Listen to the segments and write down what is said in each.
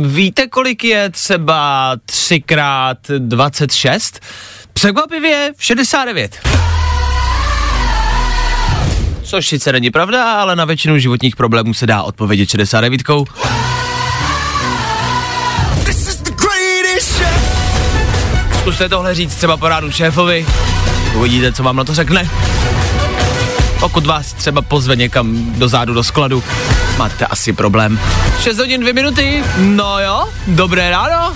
Víte, kolik je třeba 3x26? Překvapivě 69. Což sice není pravda, ale na většinu životních problémů se dá odpovědět 69. Zkuste tohle říct třeba porádu šéfovi, uvidíte, co vám na to řekne. Pokud vás třeba pozve někam do zádu do skladu, máte asi problém. 6 hodin 2 minuty, no jo, dobré ráno.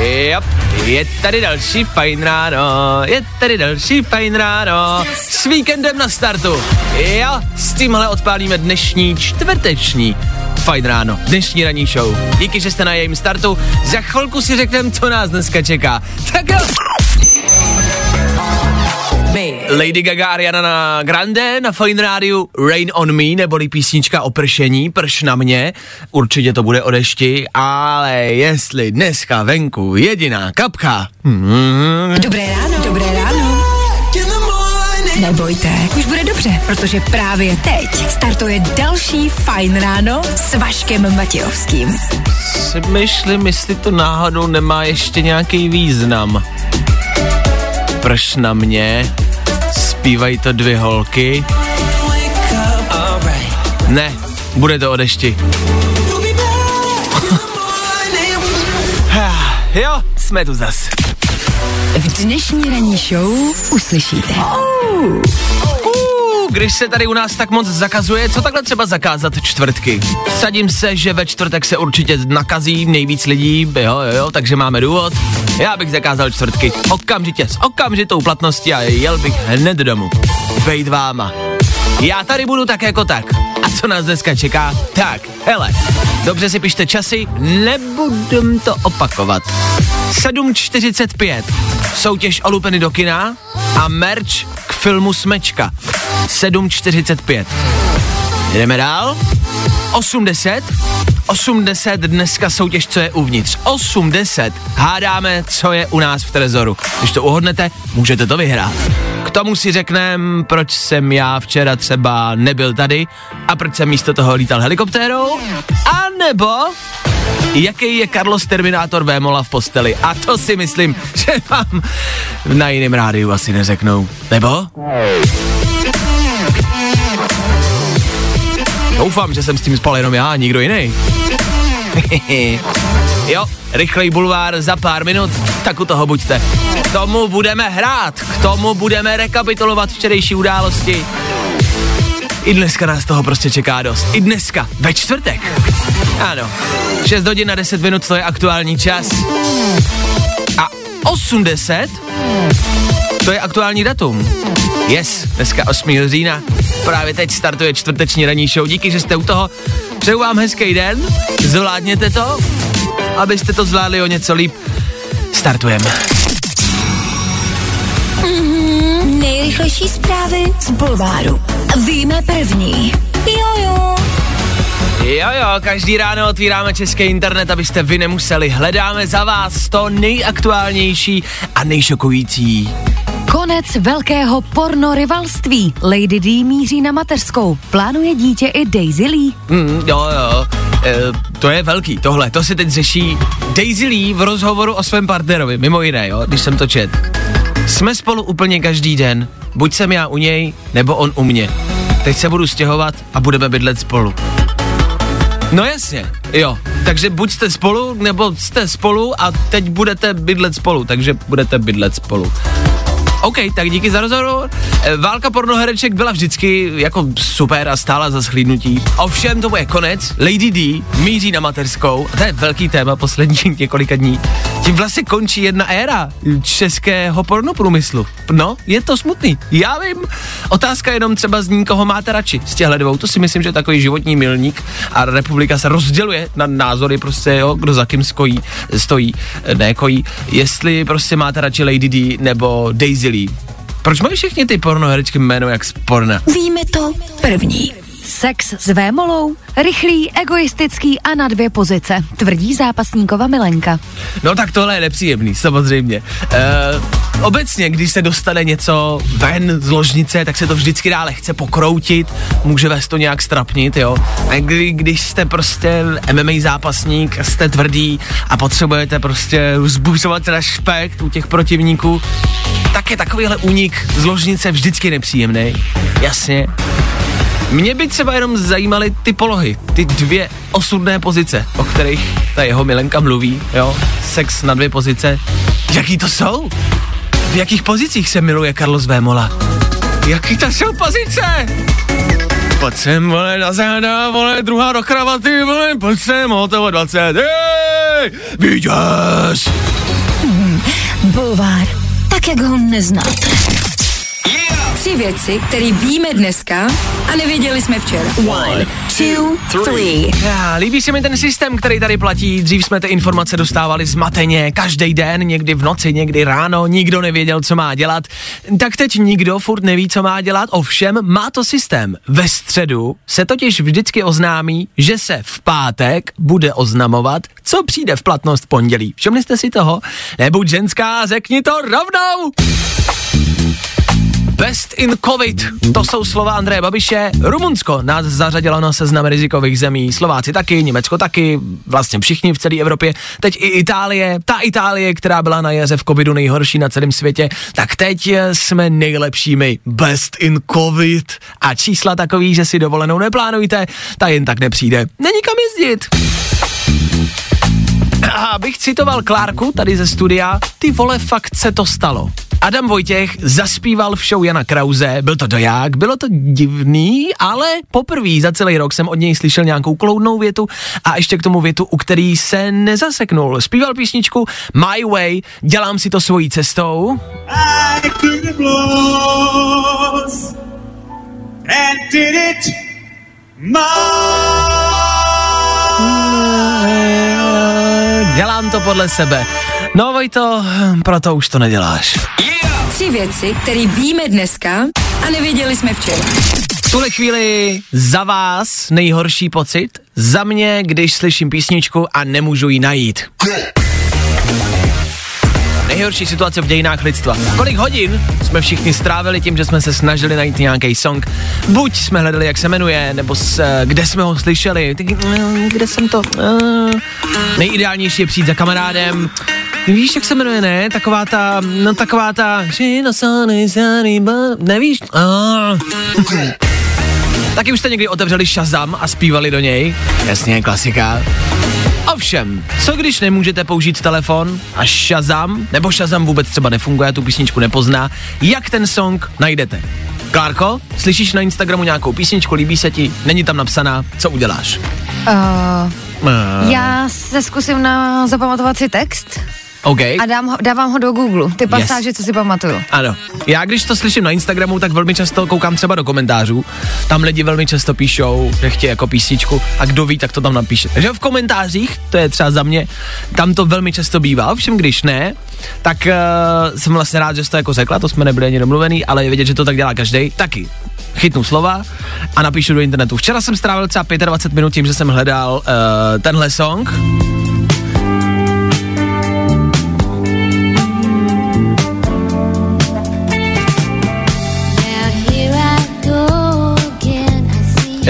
Yep, je tady další fajn ráno, je tady další fajn ráno, s víkendem na startu. Jo, s tímhle odpálíme dnešní čtvrteční fajn ráno, dnešní ranní show. Díky, že jste na jejím startu, za chvilku si řekneme, co nás dneska čeká. Tak jo. Lady Gaga Ariana Grande na Fine Rádiu Rain on Me, neboli písnička o pršení, prš na mě, určitě to bude o dešti, ale jestli dneska venku jediná kapka, hmm, Dobré ráno. Dobré ráno. Nebojte, už bude dobře, protože právě teď startuje další Fajn ráno s Vaškem Matějovským. si myslím, jestli to náhodou nemá ještě nějaký význam. Prš na mě, zpívají to dvě holky. Ne, bude to o dešti. jo, jsme tu zas. V dnešní ranní show uslyšíte. Uh, když se tady u nás tak moc zakazuje, co takhle třeba zakázat čtvrtky? Sadím se, že ve čtvrtek se určitě nakazí nejvíc lidí, jo, jo, jo, takže máme důvod. Já bych zakázal čtvrtky okamžitě, s okamžitou platností a jel bych hned domů. Bejt váma. Já tady budu tak jako tak. A co nás dneska čeká? Tak, hele, dobře si pište časy, nebudem to opakovat. 7.45, soutěž o lupeny do kina a merch filmu Smečka. 7.45. Jdeme dál. 80. 80 dneska soutěž, co je uvnitř. 80 hádáme, co je u nás v Trezoru. Když to uhodnete, můžete to vyhrát. K tomu si řekneme, proč jsem já včera třeba nebyl tady a proč jsem místo toho lítal helikoptérou. A nebo jaký je Carlos Terminátor Vémola v posteli. A to si myslím, že vám na jiném rádiu asi neřeknou. Nebo? Doufám, že jsem s tím spal jenom já nikdo jiný. jo, rychlej bulvár za pár minut, tak u toho buďte. K tomu budeme hrát, k tomu budeme rekapitulovat včerejší události. I dneska nás toho prostě čeká dost. I dneska, ve čtvrtek. Ano, 6 hodin na 10 minut, to je aktuální čas. A 80, to je aktuální datum. Yes, dneska 8. října. Právě teď startuje čtvrteční ranní show. Díky, že jste u toho. Přeju vám hezký den. Zvládněte to, abyste to zvládli o něco líp. Startujeme. Nejrychlejší zprávy z Bulváru. Víme první. Jojo. Jo, jo, každý ráno otvíráme český internet, abyste vy nemuseli. Hledáme za vás to nejaktuálnější a nejšokující. Konec velkého porno rivalství. Lady D míří na mateřskou. Plánuje dítě i Daisy Lee. Mm, jo, jo. E, to je velký, tohle, to se teď řeší Daisy Lee v rozhovoru o svém partnerovi, mimo jiné, jo, když jsem to čet. Jsme spolu úplně každý den, buď jsem já u něj, nebo on u mě. Teď se budu stěhovat a budeme bydlet spolu. No jasně, jo. Takže buď jste spolu, nebo jste spolu a teď budete bydlet spolu, takže budete bydlet spolu. OK, tak díky za rozhovor. Eh, Válka pornohereček byla vždycky jako super a stála za schlídnutí. Ovšem to bude konec. Lady D míří na mateřskou. A to je velký téma posledních několika dní. Tím vlastně končí jedna éra českého pornoprůmyslu. No, je to smutný. Já vím. Otázka jenom třeba zní, koho máte radši z těchto dvou. To si myslím, že je takový životní milník a republika se rozděluje na názory prostě, jo, kdo za kým skojí, stojí, ne kojí. Jestli prostě máte radši Lady D nebo Daisy Lee. Proč mají všichni ty pornoherečky jméno jak z porna? Víme to první. Sex s vémolou, rychlý, egoistický a na dvě pozice, tvrdí zápasníkova Milenka. No tak tohle je nepříjemný, samozřejmě. Uh, obecně, když se dostane něco ven z ložnice, tak se to vždycky dále chce pokroutit, může vás to nějak strapnit, jo. A kdy, když jste prostě MMA zápasník, jste tvrdý a potřebujete prostě vzbuzovat respekt u těch protivníků, tak je takovýhle únik z ložnice vždycky nepříjemný. Jasně, mě by třeba jenom zajímaly ty polohy, ty dvě osudné pozice, o kterých ta jeho milenka mluví, jo, sex na dvě pozice. Jaký to jsou? V jakých pozicích se miluje Carlos Vémola? Jaký to jsou pozice? Pojď sem, vole, na záda, vole, druhá do kravaty, vole, pojď sem, hotovo 20, hej, vítěz! Hmm, tak jak ho neznáte. Tři věci, které víme dneska a nevěděli jsme včera. One, two, three. Já, líbí se mi ten systém, který tady platí. Dřív jsme ty informace dostávali zmateně, každý den, někdy v noci, někdy ráno, nikdo nevěděl, co má dělat. Tak teď nikdo furt neví, co má dělat, ovšem má to systém. Ve středu se totiž vždycky oznámí, že se v pátek bude oznamovat, co přijde v platnost v pondělí. Všimli jste si toho? Nebuď ženská, řekni to rovnou! Best in COVID, to jsou slova Andreje Babiše. Rumunsko nás zařadilo na seznam rizikových zemí, Slováci taky, Německo taky, vlastně všichni v celé Evropě. Teď i Itálie, ta Itálie, která byla na jaře v covidu nejhorší na celém světě, tak teď jsme nejlepšími. Best in COVID. A čísla takový, že si dovolenou neplánujte, ta jen tak nepřijde. Není kam jezdit. A abych citoval Klárku tady ze studia, ty vole, fakt se to stalo. Adam Vojtěch zaspíval v show Jana Krause, byl to doják, bylo to divný, ale poprvé za celý rok jsem od něj slyšel nějakou kloudnou větu a ještě k tomu větu, u který se nezaseknul. Zpíval písničku My Way, dělám si to svojí cestou. and did it my Dělám to podle sebe. No Vojto, proto už to neděláš. Yeah! Tři věci, které víme dneska a nevěděli jsme včera. V tuhle chvíli za vás nejhorší pocit? Za mě, když slyším písničku a nemůžu ji najít. Nejhorší situace v dějinách lidstva. Kolik hodin jsme všichni strávili tím, že jsme se snažili najít nějaký song. Buď jsme hledali, jak se jmenuje, nebo s, eh, kde jsme ho slyšeli. Mm, kde jsem to? Uh, nejideálnější je přijít za kamarádem. Víš, jak se jmenuje, ne? Taková ta, no taková ta... Nevíš? Taky už jste někdy otevřeli Shazam a zpívali do něj? Jasně, klasika. Ovšem, co když nemůžete použít telefon a Shazam, nebo Shazam vůbec třeba nefunguje, tu písničku nepozná, jak ten song najdete? Klárko, slyšíš na Instagramu nějakou písničku, líbí se ti, není tam napsaná, co uděláš? Uh, uh. Já se zkusím na zapamatovat si text Okay. A dám ho, dávám ho do Google, ty pasáže, yes. co si pamatuju. Ano. Já když to slyším na Instagramu, tak velmi často koukám třeba do komentářů. Tam lidi velmi často píšou, že chtějí jako písničku a kdo ví, tak to tam napíše. Takže v komentářích, to je třeba za mě, tam to velmi často bývá. Ovšem, když ne, tak uh, jsem vlastně rád, že jsi to jako řekla, to jsme nebyli ani domluvený, ale je vidět, že to tak dělá každý. Taky chytnu slova a napíšu do internetu. Včera jsem strávil třeba 25 minut tím, že jsem hledal uh, tenhle song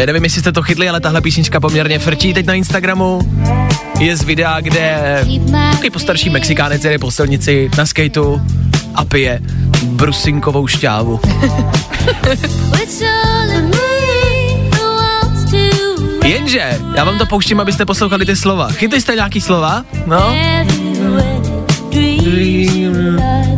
nevím, jestli jste to chytli, ale tahle písnička poměrně frčí teď na Instagramu. Je z videa, kde takový postarší Mexikánec jede po silnici na skateu a pije brusinkovou šťávu. Jenže, já vám to pouštím, abyste poslouchali ty slova. Chytli jste nějaký slova? No?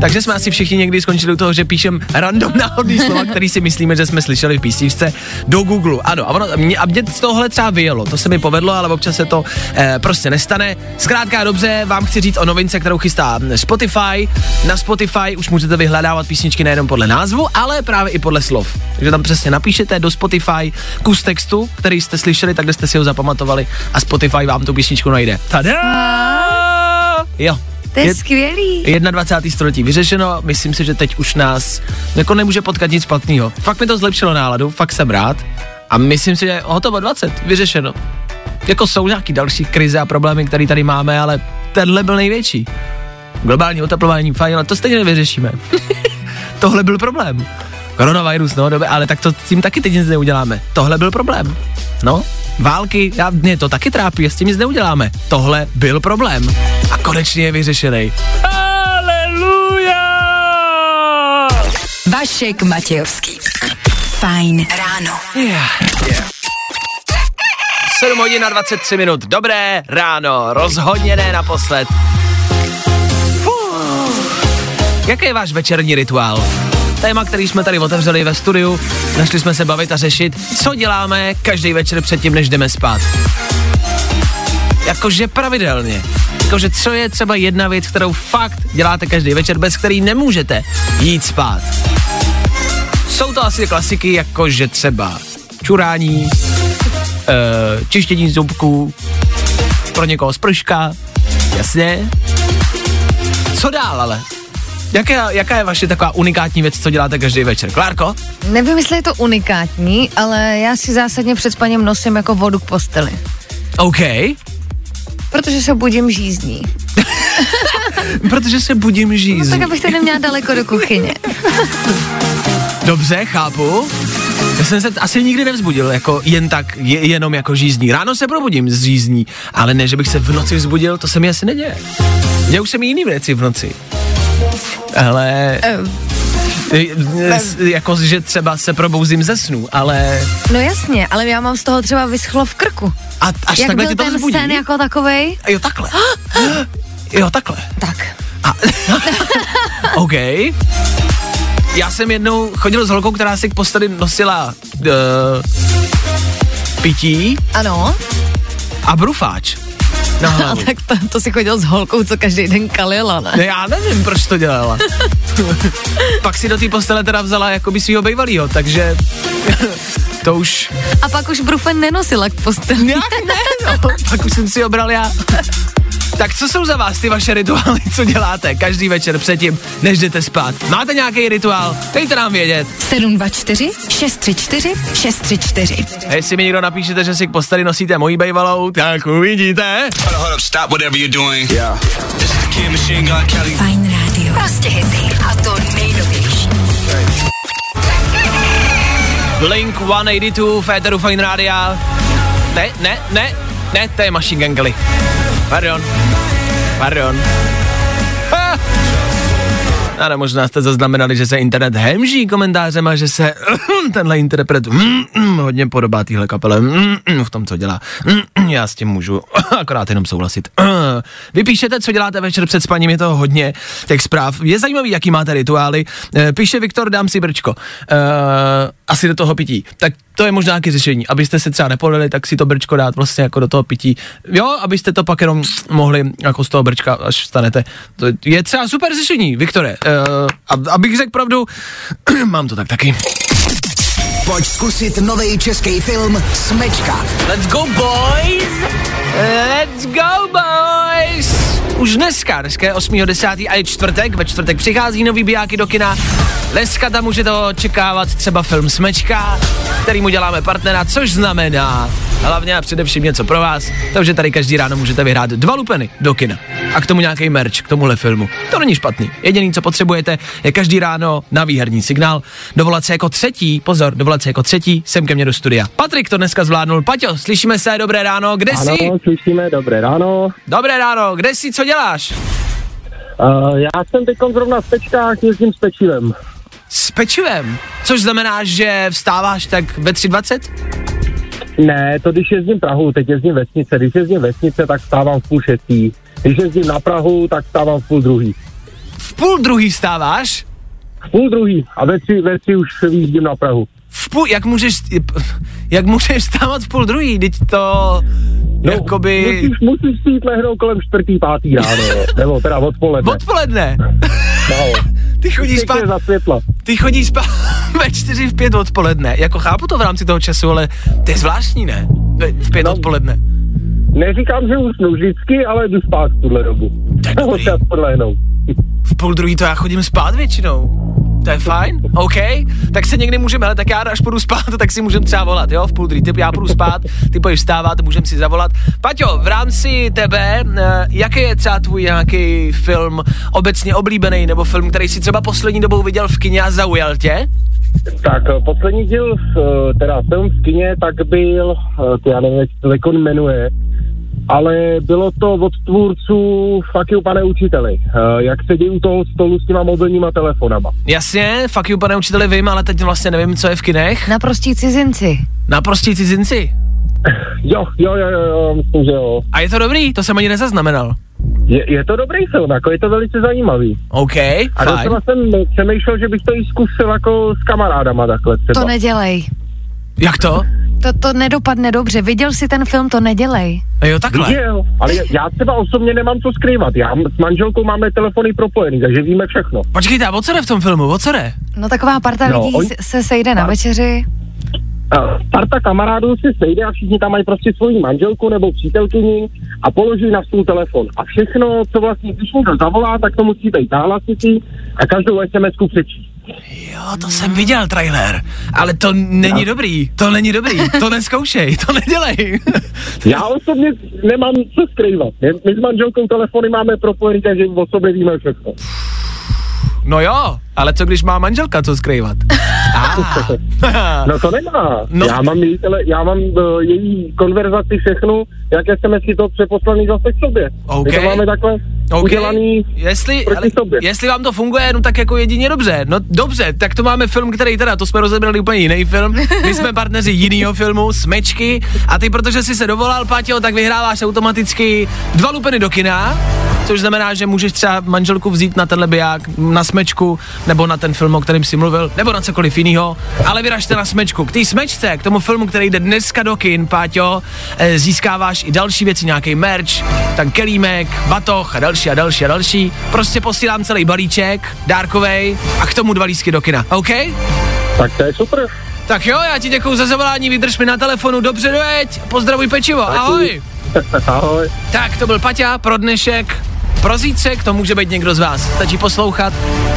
Takže jsme asi všichni někdy skončili u toho, že píšem random náhodný slova, který si myslíme, že jsme slyšeli v písničce do Google. Ano, a, ono, mě, a mě z tohle třeba vyjelo, to se mi povedlo, ale občas se to eh, prostě nestane. Zkrátka dobře, vám chci říct o novince, kterou chystá Spotify. Na Spotify už můžete vyhledávat písničky nejenom podle názvu, ale právě i podle slov. Takže tam přesně napíšete do Spotify kus textu, který jste slyšeli, tak jste si ho zapamatovali a Spotify vám tu písničku najde. Tada! Jo, To je, je skvělý. 21. století vyřešeno, myslím si, že teď už nás jako nemůže potkat nic špatného. Fakt mi to zlepšilo náladu, fakt jsem rád a myslím si, že hotovo 20, vyřešeno. Jako jsou nějaký další krize a problémy, které tady máme, ale tenhle byl největší. Globální oteplování, fajn, ale to stejně nevyřešíme. Tohle byl problém. Koronavirus, no, dobře, ale tak to s tím taky teď nic neuděláme. Tohle byl problém. No, války, já, mě to taky trápí, s tím nic neuděláme. Tohle byl problém. A konečně je vyřešený. Haleluja! Vašek Matějovský. Fajn ráno. Yeah, yeah. 7 hodin a 23 minut. Dobré ráno, rozhodně ne naposled. Fuh. Jaký je váš večerní rituál? Téma, který jsme tady otevřeli ve studiu, našli jsme se bavit a řešit, co děláme každý večer předtím, než jdeme spát. Jakože pravidelně. Jakože co je třeba jedna věc, kterou fakt děláte každý večer, bez který nemůžete jít spát. Jsou to asi klasiky, jakože třeba čurání, e, čištění zubků, pro někoho sprška, jasně. Co dál ale? Jaká, jaká je vaše taková unikátní věc, co děláte každý večer? Klárko? Nevím, jestli je to unikátní, ale já si zásadně před spaním nosím jako vodu k posteli. OK. Protože se budím žízní. Protože se budím No žízní. tak, abych tady neměla daleko do kuchyně. Dobře, chápu. Já jsem se asi nikdy nevzbudil jako jen tak, je, jenom jako žízní. Ráno se probudím z žízní, ale ne, že bych se v noci vzbudil, to se mi asi neděje. Já už jsem jiný věci v noci. Ale... Eh, s- jako, že třeba se probouzím ze snu, ale... No jasně, ale já mám z toho třeba vyschlo v krku. A až Jak takhle byl tě to ten vzbudí? sen jako takovej? Jo, takhle. jo, takhle. Tak. OK. Já jsem jednou chodil s holkou, která si k posteli nosila uh, pití Ano, a brufáč. Na a hlavu. tak to, to si chodil s holkou, co každý den kalila, ne? Ne, já nevím, proč to dělala. Pak si do té postele teda vzala jakoby svýho bejvalýho, takže to už A pak už brufen nenosila k posteli. nějak ne, no, pak už jsem si obral já. Tak co jsou za vás ty vaše rituály, co děláte každý večer předtím, než jdete spát? Máte nějaký rituál? Dejte nám vědět. 724 634 634. A jestli mi někdo napíšete, že si k posteli nosíte mojí bejvalou, tak uvidíte. Hold up, hold up, stop whatever you're doing. Yeah. This is the Kid Machine Gun Kelly. Fajn rádio. Prostě hity. A to nejnovější. Blink 182 v éteru Fine Rádia. Ne, ne, ne, ne, to je Machine Gun Kelly. Pardon. Pardon. Ha! Ano, možná jste zaznamenali, že se internet hemží komentářem a že se tenhle interpret mm, mm, hodně podobá téhle kapele mm, v tom, co dělá. Já s tím můžu akorát jenom souhlasit. Vy píšete, co děláte večer před spaním, je to hodně těch zpráv. Je zajímavý, jaký máte rituály. Eh, Píše Viktor, dám si brčko. Eh, asi do toho pití. Tak to je možná nějaké řešení. Abyste se třeba nepolili, tak si to brčko dát vlastně jako do toho pití. Jo, abyste to pak jenom mohli jako z toho brčka, až vstanete. To je třeba super řešení, Viktore. Uh, abych řekl pravdu, mám to tak taky. Pojď zkusit nový český film Smečka. Let's go, boys! Let's go, boys! Už dneska, dneska je 8.10. a je čtvrtek, ve čtvrtek přichází nový bijáky do kina. Dneska tam můžete očekávat třeba film Smečka, kterýmu děláme partnera, což znamená hlavně a především něco pro vás, takže tady každý ráno můžete vyhrát dva lupeny do kina. A k tomu nějaký merch, k tomuhle filmu. To není špatný. Jediný, co potřebujete, je každý ráno na výherní signál. Dovolat se jako třetí, pozor, dovolat se jako třetí, sem ke mně do studia. Patrik to dneska zvládnul. Paťo, slyšíme se, dobré ráno, kde jsi? Ano, slyšíme, dobré ráno. Dobré ráno, kde jsi, co děláš? Uh, já jsem teď zrovna v Pečkách, jezdím s pečivem. S pečivem, což znamená, že vstáváš tak ve 3.20? Ne, to když jezdím Prahu, teď jezdím vesnice. Když jezdím vesnice, tak stávám v půl šestý. Když jezdím na Prahu, tak stávám v půl druhý. V půl druhý stáváš? V půl druhý a ve tři, ve tři už vyjíždím na Prahu. V půl, jak můžeš, jak můžeš stávat v půl druhý, teď to, no, jakoby... Musíš, musíš jít lehnout kolem čtvrtý, pátý ráno, jo. nebo teda odpoledne. Odpoledne? No. Ty chodíš spát, ty chodíš spát ve čtyři, v pět odpoledne, jako chápu to v rámci toho času, ale to je zvláštní, ne? V pět No. odpoledne. Neříkám, že usnu vždycky, ale jdu spát v tuhle dobu. Dobrý. podlehnout. V půl druhý to já chodím spát většinou. To je fajn, OK, tak se někdy můžeme, ale tak já až půjdu spát, tak si můžeme třeba volat, jo, v půl druhý, ty, já půjdu spát, ty půjdeš vstávat, můžeme si zavolat. Paťo, v rámci tebe, eh, jaký je třeba tvůj nějaký film obecně oblíbený, nebo film, který si třeba poslední dobou viděl v kině a zaujal tě? Tak eh, poslední díl, eh, teda film v kině, tak byl, eh, já nevím, jak se to jako jmenuje, ale bylo to od tvůrců Fuck you, pane učiteli. Jak sedí u toho stolu s těma mobilníma telefonama. Jasně, fuck you, pane učiteli, vím, ale teď vlastně nevím, co je v kinech. Naprostí cizinci. Naprostí cizinci. Jo, jo, jo, jo, jo, myslím, že jo. A je to dobrý, to jsem ani nezaznamenal. Je, je to dobrý film, jako je to velice zajímavý. OK, A fajn. docela jsem přemýšlel, že bych to i zkusil jako s kamarádama takhle třeba. To nedělej. Jak to? To, to nedopadne dobře. Viděl jsi ten film, to nedělej. Jo, takhle. Viděl, ale já- já třeba osobně nemám co skrývat. Já s manželkou máme telefony propojený, takže víme všechno. Počkejte, a o co jde v tom filmu, o co jde? No taková parta No, lidí se- se sejde na večeři. Parta kamarádů si sejde a všichni tam mají prostě svoji manželku nebo přítelkyni a položí na stůl telefon. A všechno, co vlastně, když někdo zavolá, tak to musí být náhlasitý a každou SMS-ku přečíst. Jo, to jsem viděl trailer, ale to není dobrý, to není dobrý, to neskoušej, to nedělej. Já osobně nemám co skrývat. My, s manželkou telefony máme propojený, takže o sobě víme všechno. No jo, ale co když má manželka co skrývat? Ah. No to nemá. No. Já mám, její, tele, já mám uh, její konverzaci všechnu, jak SMSky to přeposlaný zase k sobě. OK. My to máme takhle OK, udělaný jestli, proti ale, sobě. jestli vám to funguje, no tak jako jedině dobře. No dobře, tak to máme film, který teda, to jsme rozebrali úplně jiný film. My jsme partneři jinýho filmu, Smečky. A ty, protože jsi se dovolal, Paťo, tak vyhráváš automaticky dva lupeny do kina. Což znamená, že můžeš třeba manželku vzít na tenhle biják, na smečku, nebo na ten film, o kterém jsi mluvil, nebo na cokoliv jiného, ale vyražte na smečku. K té smečce, k tomu filmu, který jde dneska do kin, Páťo, eh, získáváš i další věci, nějaký merch, ten kelímek, batoh a další a další a další. Prostě posílám celý balíček, dárkovej a k tomu dva lísky do kina, OK? Tak to je super. Tak jo, já ti děkuju za zavolání, vydrž mi na telefonu, dobře dojeď, pozdravuj pečivo, ahoj. Ahoj. Tak, to byl Paťa pro dnešek. Pro zítřek to může být někdo z vás. Stačí poslouchat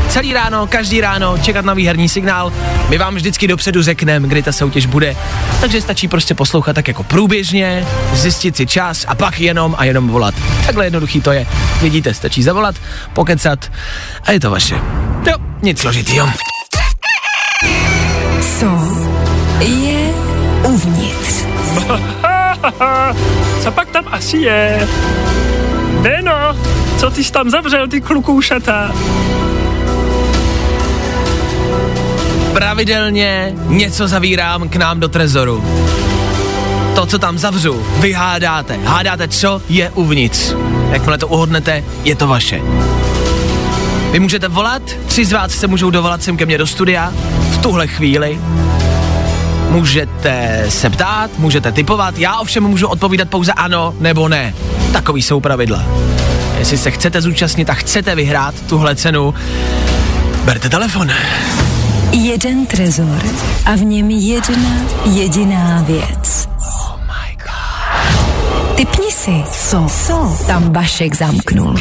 celý ráno, každý ráno, čekat na výherní signál. My vám vždycky dopředu řekneme, kdy ta soutěž bude. Takže stačí prostě poslouchat tak jako průběžně, zjistit si čas a pak jenom a jenom volat. Takhle jednoduchý to je. Vidíte, stačí zavolat, pokecat a je to vaše. Jo, nic složitýho. Co je uvnitř? Co pak tam asi je? Beno, co ty jsi tam zavřel, ty klukůšata? pravidelně něco zavírám k nám do trezoru. To, co tam zavřu, vy hádáte. Hádáte, co je uvnitř. Jakmile to uhodnete, je to vaše. Vy můžete volat, tři z vás se můžou dovolat sem ke mně do studia v tuhle chvíli. Můžete se ptát, můžete typovat, já ovšem můžu odpovídat pouze ano nebo ne. Takový jsou pravidla. Jestli se chcete zúčastnit a chcete vyhrát tuhle cenu, berte telefon. Jeden trezor a v něm jedna jediná věc. Oh my god. Typni si, co, co tam Vašek zamknul.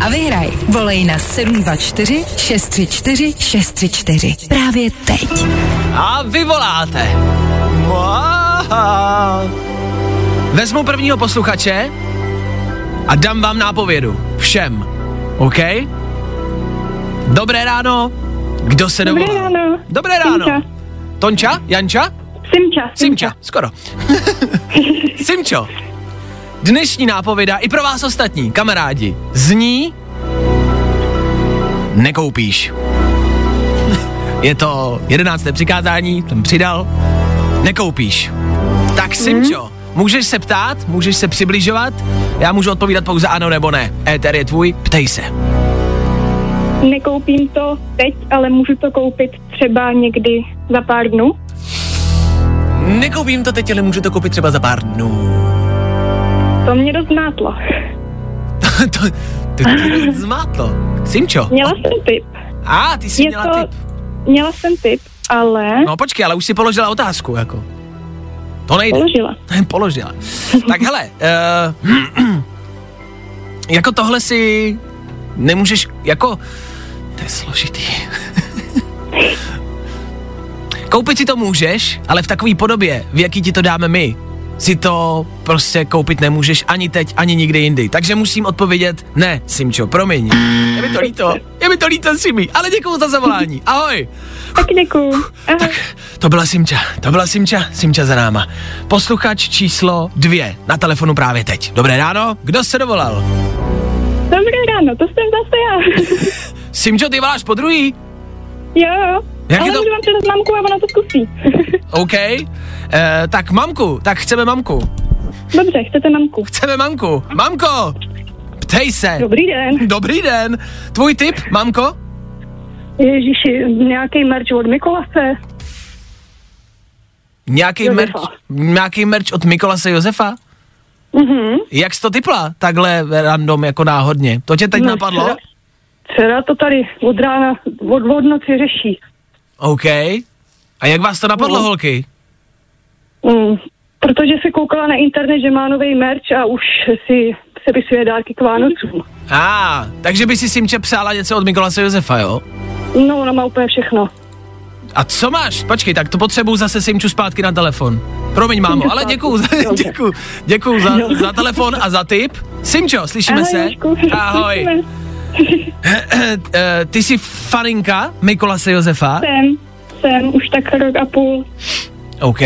A vyhraj. Volej na 724 634 634. Právě teď. A vyvoláte. Mua. Vezmu prvního posluchače a dám vám nápovědu. Všem. OK? Dobré ráno. Kdo se Dobré dovolá? ráno. Dobré ráno. Simča. Tonča? Janča? Simča. Simča, skoro. Simčo, dnešní nápověda i pro vás ostatní, kamarádi, zní nekoupíš. Je to jedenácté přikázání, jsem přidal. Nekoupíš. Tak Simčo, můžeš se ptát, můžeš se přibližovat Já můžu odpovídat pouze ano nebo ne. Éter je tvůj, ptej se. Nekoupím to teď, ale můžu to koupit třeba někdy za pár dnů. Nekoupím to teď, ale můžu to koupit třeba za pár dnů. To mě dost mátlo. to, to ti dost zmátlo. Simčo. Měla jsem tip. A, ty jsi Je měla to, tip. měla jsem tip, ale No počkej, ale už si položila otázku, jako. To nejde. položila. Položila. Tak hele, uh, jako tohle si nemůžeš, jako, to je složitý. Koupit si to můžeš, ale v takové podobě, v jaký ti to dáme my, si to prostě koupit nemůžeš ani teď, ani nikdy jindy. Takže musím odpovědět, ne, Simčo, promiň. Je mi to líto, je mi to líto, Simi, ale děkuju za zavolání. Ahoj. Tak děkuju. Ahoj. To byla Simča, to byla Simča, Simča za náma. Posluchač číslo dvě na telefonu právě teď. Dobré ráno, kdo se dovolal? Dobré ráno, to jsem zase já. Simčo, ty voláš po druhý? jo, Jak ale je to- můžu vám předat mamku a ona to zkusí. OK. Eh, tak mamku, tak chceme mamku. Dobře, chcete mamku. Chceme mamku. Mamko, ptej se. Dobrý den. Dobrý den. Tvůj tip, mamko? Ježíši, nějaký merch od Mikolase. Nějaký merch, nějaký merch od Mikolase Josefa? Mhm. Jak jsi to typla? Takhle random, jako náhodně. To tě teď No, napadlo? dcera- Dcera to tady od rána, od, od noci řeší. OK. A jak vás to napadlo, No. holky? Mm, protože se koukala na internet, že má nový merch a už si sepisuje dárky k Vánocům. A, ah, takže by si Simče přála něco od Mikolase Josefa, jo? No, ona má úplně všechno. A co máš? Počkej, tak to potřebuju zase Simču zpátky na telefon. Promiň, mámo, ale děkuju, za, děkuju, děkuju za, za telefon a za tip. Simčo, slyšíme Ahoj, se? Jožku. Ahoj. Slyšíme. Eh, Ty jsi faninka Mikolase Josefa? Jsem, jsem už tak rok a půl. OK.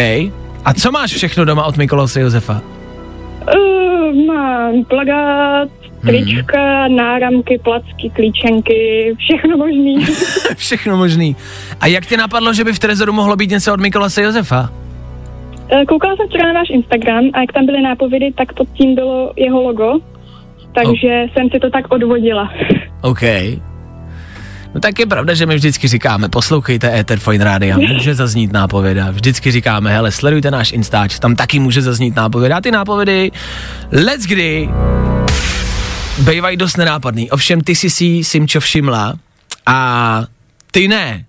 A co máš všechno doma od Mikolase Josefa? Uh, mám plagát, trička, náramky, placky, klíčenky, všechno možný. všechno možný. A jak tě napadlo, že by v Trezoru mohlo být něco od Mikolase Josefa? Eh, Koukala jsem včera na váš Instagram a jak tam byly nápovědy, tak pod tím bylo jeho logo, takže jsem si to tak odvodila. OK. No tak je pravda, že my vždycky říkáme, poslouchejte Ether Fine Rádia, může zaznít nápověda. Vždycky říkáme, hele, sledujte náš Instač, tam taky může zaznít nápověda. A ty nápovědy, let's kdy, bývají dost nenápadný. Ovšem, ty jsi si Simčo všimla a ty ne,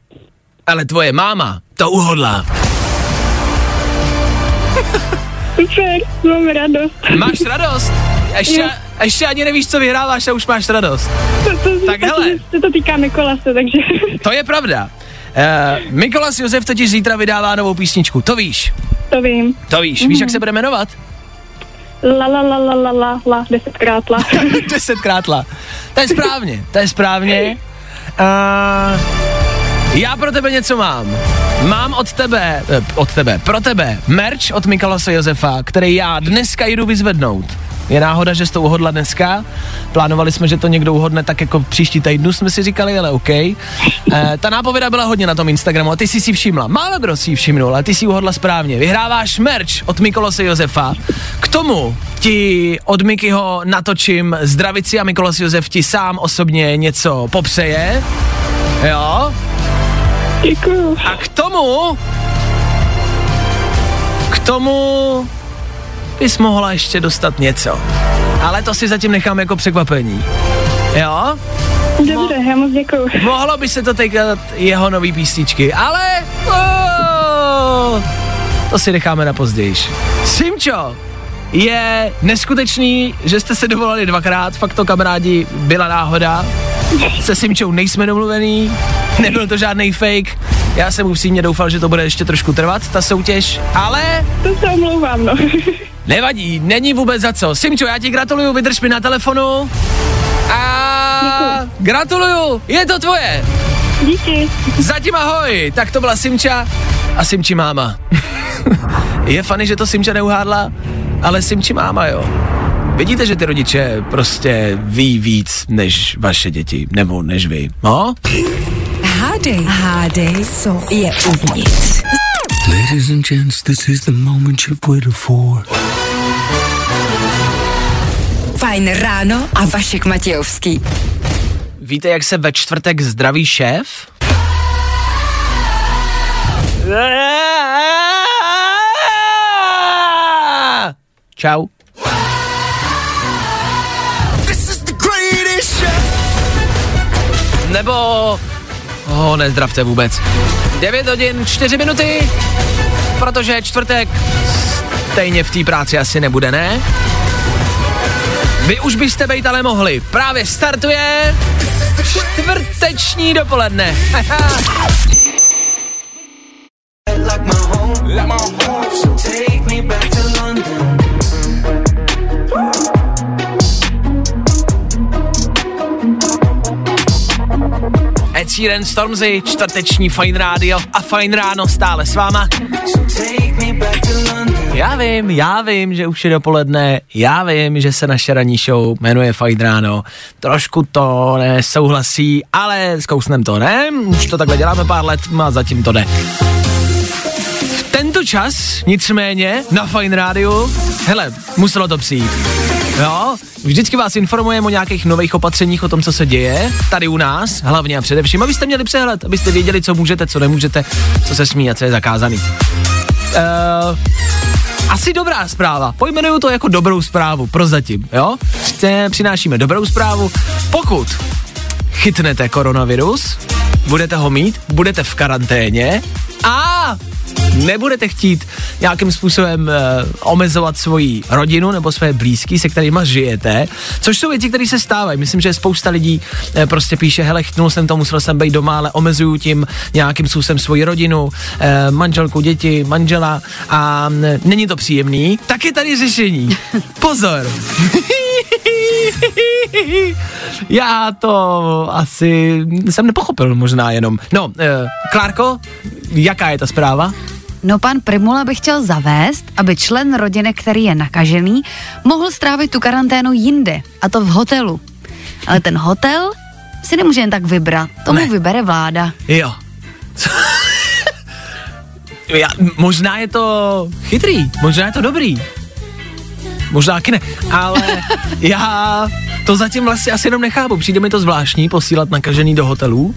ale tvoje máma to uhodla. Super, mám radost. Máš radost? Ještě, Jo. ještě ani nevíš, co vyhráváš a už máš radost. To, to, Tak to, hele. Se to týká Mikolase, takže To je pravda. Uh, Mikolas Josef totiž zítra vydává novou písničku, to víš. to vím. To víš, víš, jak se bude jmenovat? La la la la la la la, desetkrát la. Desetkrát la. To je správně, to je správně. Uh, já pro tebe něco mám. Mám od tebe, eh, od tebe, pro tebe merch od Mikalase Josefa, který já dneska jdu vyzvednout. Je náhoda, že jsi to uhodla dneska. Plánovali jsme, že to někdo uhodne tak jako příští týdnu, jsme si říkali, ale OK. E, ta nápověda byla hodně na tom Instagramu a ty jsi si všimla. Málo kdo si ji všimnul, ale ty si uhodla správně. Vyhráváš merch od Mikolose Josefa. K tomu ti od Mikyho natočím zdravici a Mikolas Josef ti sám osobně něco popřeje. Jo? Děkuju. A k tomu... K tomu bys mohla ještě dostat něco. Ale to si zatím nechám jako překvapení. Jo? Dobře, já moc děkuju. Mohlo by se to týkat jeho nový písničky, ale... Oh, to si necháme na později. Simčo, je neskutečný, že jste se dovolali dvakrát, fakt to kamarádi byla náhoda. Se Simčou nejsme domluvený, nebyl to žádný fake. Já jsem upřímně doufal, že to bude ještě trošku trvat, ta soutěž, ale To se omlouvám, no. nevadí, není vůbec za co. Simčo, já ti gratuluju, vydrž mi na telefonu. A Děkuju. gratuluju, je to tvoje. Díky. Zatím ahoj, tak to byla Simča a Simči máma. je fany, že to Simča neuhádla, ale Simči máma, jo. Vidíte, že ty rodiče prostě ví víc než vaše děti, nebo než vy, no? Hádej, hádej, co je uvnitř. Ladies and gents, this is the moment you've waited for. Fajn ráno a Vašek Matějovský. Víte, jak se ve čtvrtek zdraví šéf? Čau. Nebo... Oh, nezdravte vůbec. 9 hodin, 4 minuty, protože čtvrtek stejně v té práci asi nebude, ne? Vy už byste být ale mohli. Právě startuje čtvrteční dopoledne. Sheeran, Stormzy, čtvrteční Fine Radio a Fine Ráno stále s váma. Já vím, já vím, že už je dopoledne, já vím, že se naše ranní show jmenuje Fajn ráno, trošku to nesouhlasí, ale zkousnem to, ne? Už to takhle děláme pár let a zatím to jde. V tento čas, nicméně, na Fajn rádiu, hele, muselo to přijít. Jo, vždycky vás informujeme o nějakých nových opatřeních, o tom, co se děje, tady u nás, hlavně a především, abyste měli přehled, abyste věděli, co můžete, co nemůžete, co se smí a co je zakázaný. Uh, asi dobrá zpráva. Pojmenuju to jako dobrou zprávu, prozatím, jo? Při- Přinášíme dobrou zprávu. Pokud chytnete koronavirus, budete ho mít, budete v karanténě a nebudete chtít nějakým způsobem e, omezovat svoji rodinu nebo své blízky, se kterými žijete, což jsou věci, které se stávají. Myslím, že spousta lidí e, prostě píše, hele, chytnul jsem to, musel jsem být doma, ale omezuju tím nějakým způsobem svoji rodinu, e, manželku, děti, manžela a m, není to příjemný, tak je tady řešení. Pozor. Já to asi jsem nepochopil možná jenom. No, e, Klárko, jaká je ta zpráva? No pan Primula by chtěl zavést, aby člen rodiny, který je nakažený, mohl strávit tu karanténu jinde, a to v hotelu. Ale ten hotel si nemůže jen tak vybrat, tomu Ne. vybere vláda. Jo. Já, možná je to chytrý, možná je to dobrý. Možná taky ne, ale já to zatím vlastně asi jenom nechápu. Přijde mi to zvláštní posílat nakažený do hotelů.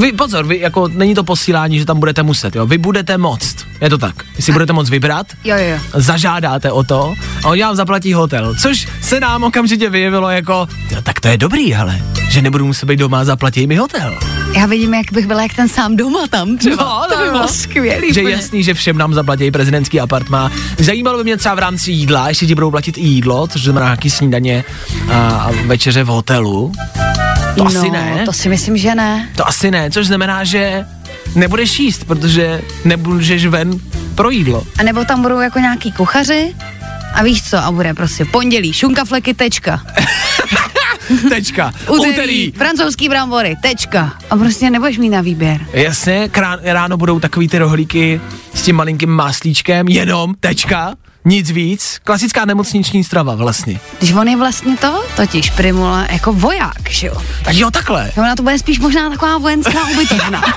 Vy, pozor, vy, jako není to posílání, že tam budete muset, jo. Vy budete moct, je to tak. Vy si budete moct vybrat, Jo, jo, jo. zažádáte o to a oni vám zaplatí hotel. Což se nám okamžitě vyjevilo jako, jo, tak to je dobrý, ale že nebudu muset být doma a zaplatí mi hotel. Já vidím, jak bych byla jak ten sám doma tam třeba. to by bylo skvělý. Že je jasný, že všem nám zaplatí prezidentský apartmá. Zajímalo by mě třeba v rámci jídla, jestli ti budou platit i jídlo, což znamená nějaký snídaně a, a večeře v hotelu. To asi no, ne. To si myslím, že ne. To asi ne, což znamená, že nebudeš jíst, protože nebudeš ven pro jídlo. A nebo tam budou jako nějaký kuchaři a víš co, a bude prostě pondělí, šunka fleky, tečka. Tečka. Úterý, Úterý. francouzský brambory, tečka. A prostě nebudeš mít na výběr. Jasně, krán, ráno budou takový ty rohlíky s tím malinkým máslíčkem, jenom, tečka, nic víc. Klasická nemocniční strava vlastně. Když on je vlastně to, totiž Primula jako voják, že jo. Tak jo, takhle. Ona to bude spíš možná taková vojenská ubytovna.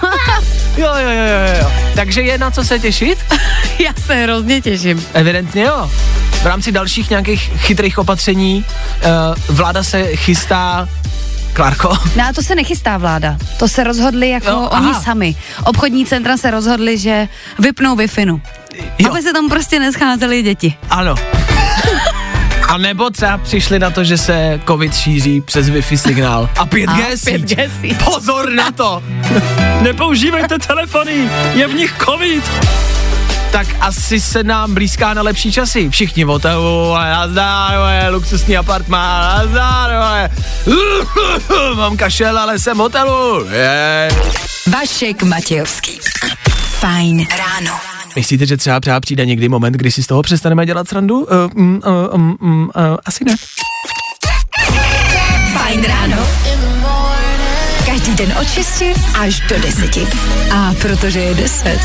Jo, jo, jo, jo, jo. Takže je na co se těšit? Já se hrozně těším. Evidentně jo. V rámci dalších nějakých chytrých opatření uh, vláda se chystá Klárko? No a to se nechystá vláda. To se rozhodli jako Jo, jo, aha. oni sami. Obchodní centra se rozhodli, že vypnou wi. Aby se tam prostě nescházely děti. Ano. A nebo třeba přišli na to, že se covid šíří přes Wi-Fi signál. A 5G A, síť. 5G síť. Pozor na to. Nepoužívejte telefony, je v nich covid. Tak asi se nám blízká na lepší časy. Všichni v hotelu, vole, luxusní apartmán, nazdár, vole. Mám kašel, ale jsem v hotelu. Je. Vašek Matějovský. Fajn ráno. Myslíte, že třeba, třeba přijde někdy moment, kdy si z toho přestaneme dělat srandu? Uh, mm, uh, um, um, uh, asi ne. Fajn ráno. Každý den od 6 až do 10. A protože je 10.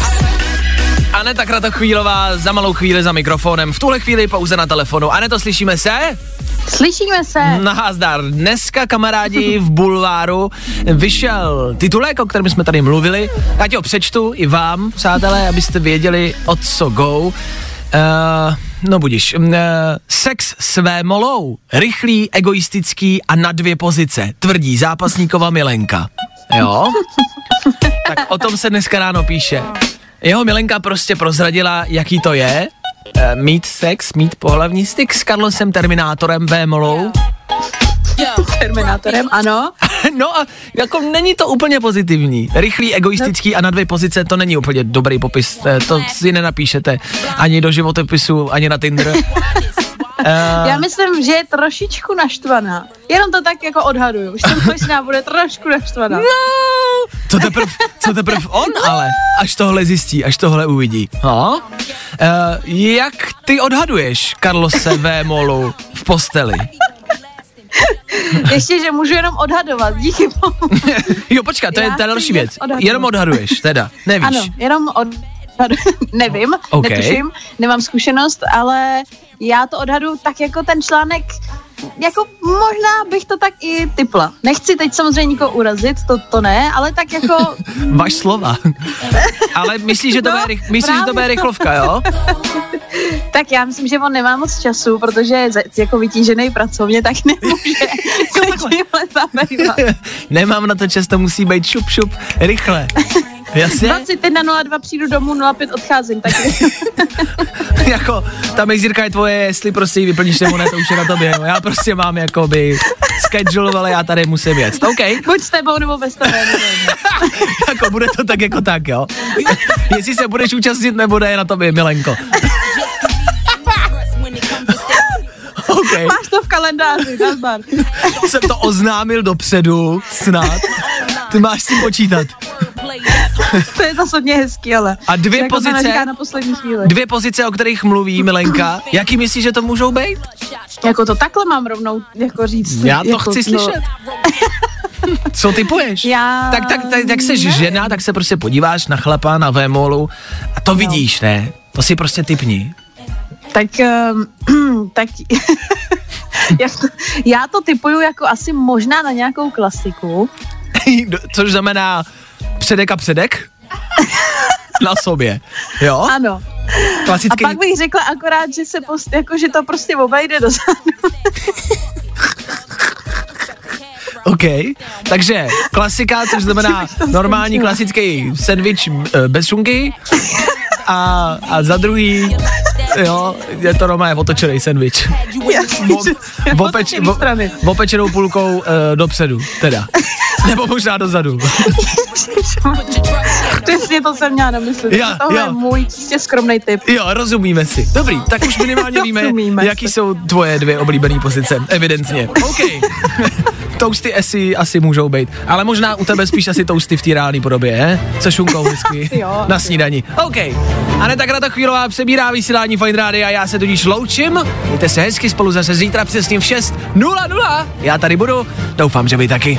Aneta Kratochvílová za malou chvíli za mikrofonem. V tuhle chvíli pouze na telefonu. Aneto, slyšíme se? Slyšíme se. Nazdar. Dneska, kamarádi, v bulváru vyšel titulek, o kterém jsme tady mluvili. Já ti ho přečtu i vám, přátelé, abyste věděli, o co go. Uh, no budíš. Eh, Sex své molou, rychlý, egoistický a na dvě pozice, tvrdí zápasníkova Milenka. Jo? Tak o tom se dneska ráno píše. Jeho Milenka prostě prozradila, jaký to je, eh, mít sex, mít pohlavní styk s Carlosem Terminátorem Vémolou. Terminátorem, ano. No a jako není to úplně pozitivní. Rychlý, egoistický a na dvě pozice, to není úplně dobrý popis. Eh, To si nenapíšete ani do životopisu, ani na Tinder. Eh, Já myslím, že je trošičku naštvaná. Jenom to tak jako odhaduju. Už jsem možná bude trošku naštvaná. No, co teprv, co teprv on ale, až tohle zjistí, až tohle uvidí. No. Uh, jak ty odhaduješ Carlose V. Molu v posteli? Ještě, že můžu jenom odhadovat, díky bohu. jo, počkat, to je Já ta si další věc. odhaduju. Jenom odhaduješ, teda, nevíš. Ano, jenom od... Nevím, OK. netuším, nemám zkušenost, ale já to odhadu tak jako ten článek, jako možná bych to tak i typla. Nechci teď samozřejmě nikoho urazit, to, to ne, ale tak jako Vaš slova. Ale myslíš, že to, No, bude, myslíš, že to bude rychlovka, jo? Tak já myslím, že on nemá moc času, protože je jako vytížený pracovně, tak nemůže tímhle zabývat. Nemám na to čas, to musí být šup, šup, rychle. Jasně? 21.02 přijdu domů, 05 odcházím, tak jako, ta mezírka je tvoje, jestli prostě ji vyplníš nebo ne, to už je na tobě. No. Já prostě mám jakoby schedule, ale já tady musím jet. OK, buď s tebou nebo bez tebe. jako bude to tak jako tak, jo. Jestli se budeš účastnit, nebo ne, je na tobě, Milenko. OK, Máš to v kalendáři, nazdar. jsem to oznámil dopředu, snad. Ty máš s tím počítat. To je zase hodně hezký, ale. A dvě Jako pozice? na poslední chvíli. Dvě pozice, o kterých mluví Milenka, jaký myslíš, že to můžou být? Jako to takhle mám rovnou jako říct. Já to jako, chci slyšet. Co typuješ? Já... Tak, tak, tak, jak jsi žena, tak se prostě podíváš na chlapa na vémolu a to vidíš, ne? To si prostě typni. Tak, um, tak já, to, já to typuju jako asi možná na nějakou klasiku. Což znamená předek a předek? na sobě, jo? Ano. Klasický... A pak bych řekla akorát, že se post, jako, že to prostě obejde dozadu. OK, takže klasika, což znamená normální klasický sendvič eh, bez šunky a, a za druhý, jo, je to normálně otočený sendvič. Jasně, Opeč, opečenou půlkou uh, dopředu, teda. Nebo možná dozadu. Přesně to jsem měla na mysli. Já, Tohle jo. je můj čistě skromný typ. Jo, rozumíme si. Dobrý, tak už minimálně víme, Rozumíme jaký si. jsou tvoje dvě oblíbené pozice, evidentně. OK. toasty asi, asi můžou být, ale možná u tebe spíš asi toasty v té reálné podobě, he? Se šunkou vždycky Jo. na snídani. OK. Aneta Kratochvílová přebírá vysílání Fine Radio a já se tudíž loučím. Mějte se hezky spolu zase zítra přesně v 6.00. Já tady budu, doufám, že vy taky.